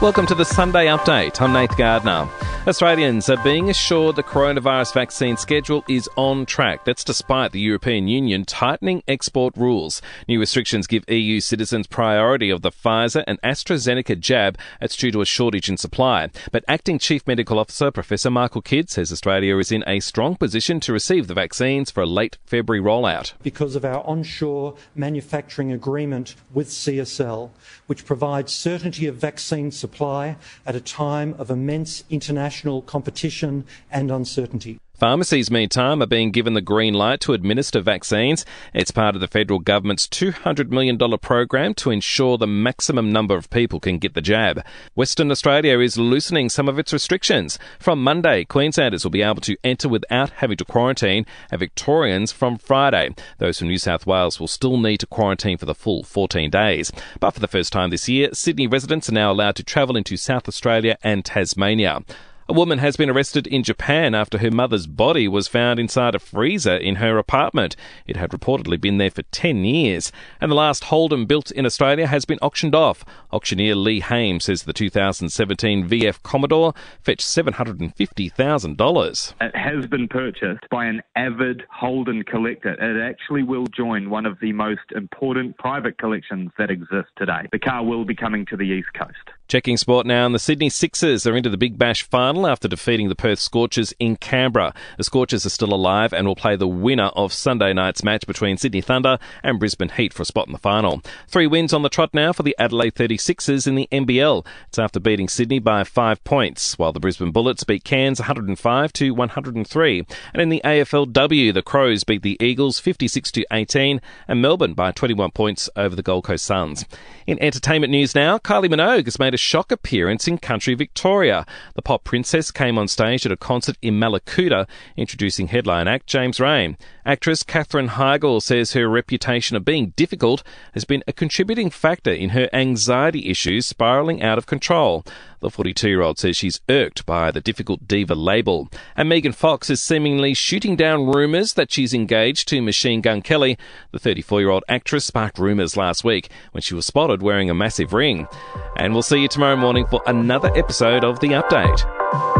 Welcome to the Sunday Update. I'm Nath Gardner. Australians are being assured the coronavirus vaccine schedule is on track. That's despite the European Union tightening export rules. New restrictions give EU citizens priority of the Pfizer and AstraZeneca jab. It's due to a shortage in supply. But Acting Chief Medical Officer Professor Michael Kidd says Australia is in a strong position to receive the vaccines for a late February rollout. Because of our onshore manufacturing agreement with CSL, which provides certainty of vaccine supply at a time of immense international competition and uncertainty. Pharmacies, meantime, are being given the green light to administer vaccines. It's part of the federal government's $200 million program to ensure the maximum number of people can get the jab. Western Australia is loosening some of its restrictions. From Monday, Queenslanders will be able to enter without having to quarantine, and Victorians from Friday. Those from New South Wales will still need to quarantine for the full 14 days. But for the first time this year, Sydney residents are now allowed to travel into South Australia and Tasmania. A woman has been arrested in Japan after her mother's body was found inside a freezer in her apartment. It had reportedly been there for 10 years. And the last Holden built in Australia has been auctioned off. Auctioneer Lee Hames says the 2017 VF Commodore fetched $750,000. It has been purchased by an avid Holden collector. It actually will join one of the most important private collections that exist today. The car will be coming to the East Coast. Checking sport now, and the Sydney Sixers are into the Big Bash final final after defeating the Perth Scorchers in Canberra. The Scorchers are still alive and will play the winner of Sunday night's match between Sydney Thunder and Brisbane Heat for a spot in the final. Three wins on the trot now for the Adelaide 36ers in the NBL. It's after beating Sydney by five points, while the Brisbane Bullets beat Cairns 105 to 103. And in the AFLW, the Crows beat the Eagles 56 to 18 and Melbourne by 21 points over the Gold Coast Suns. In entertainment news now, Kylie Minogue has made a shock appearance in country Victoria. The pop princess came on stage at a concert in Mallacoota, introducing headline act James Reyne. Actress Katherine Heigl says her reputation of being difficult has been a contributing factor in her anxiety issues spiralling out of control. The 42 year old says she's irked by the difficult diva label. And Megan Fox is seemingly shooting down rumours that she's engaged to Machine Gun Kelly. The 34 year old actress sparked rumours last week when she was spotted wearing a massive ring. And we'll see you tomorrow morning for another episode of The Update. Thank you.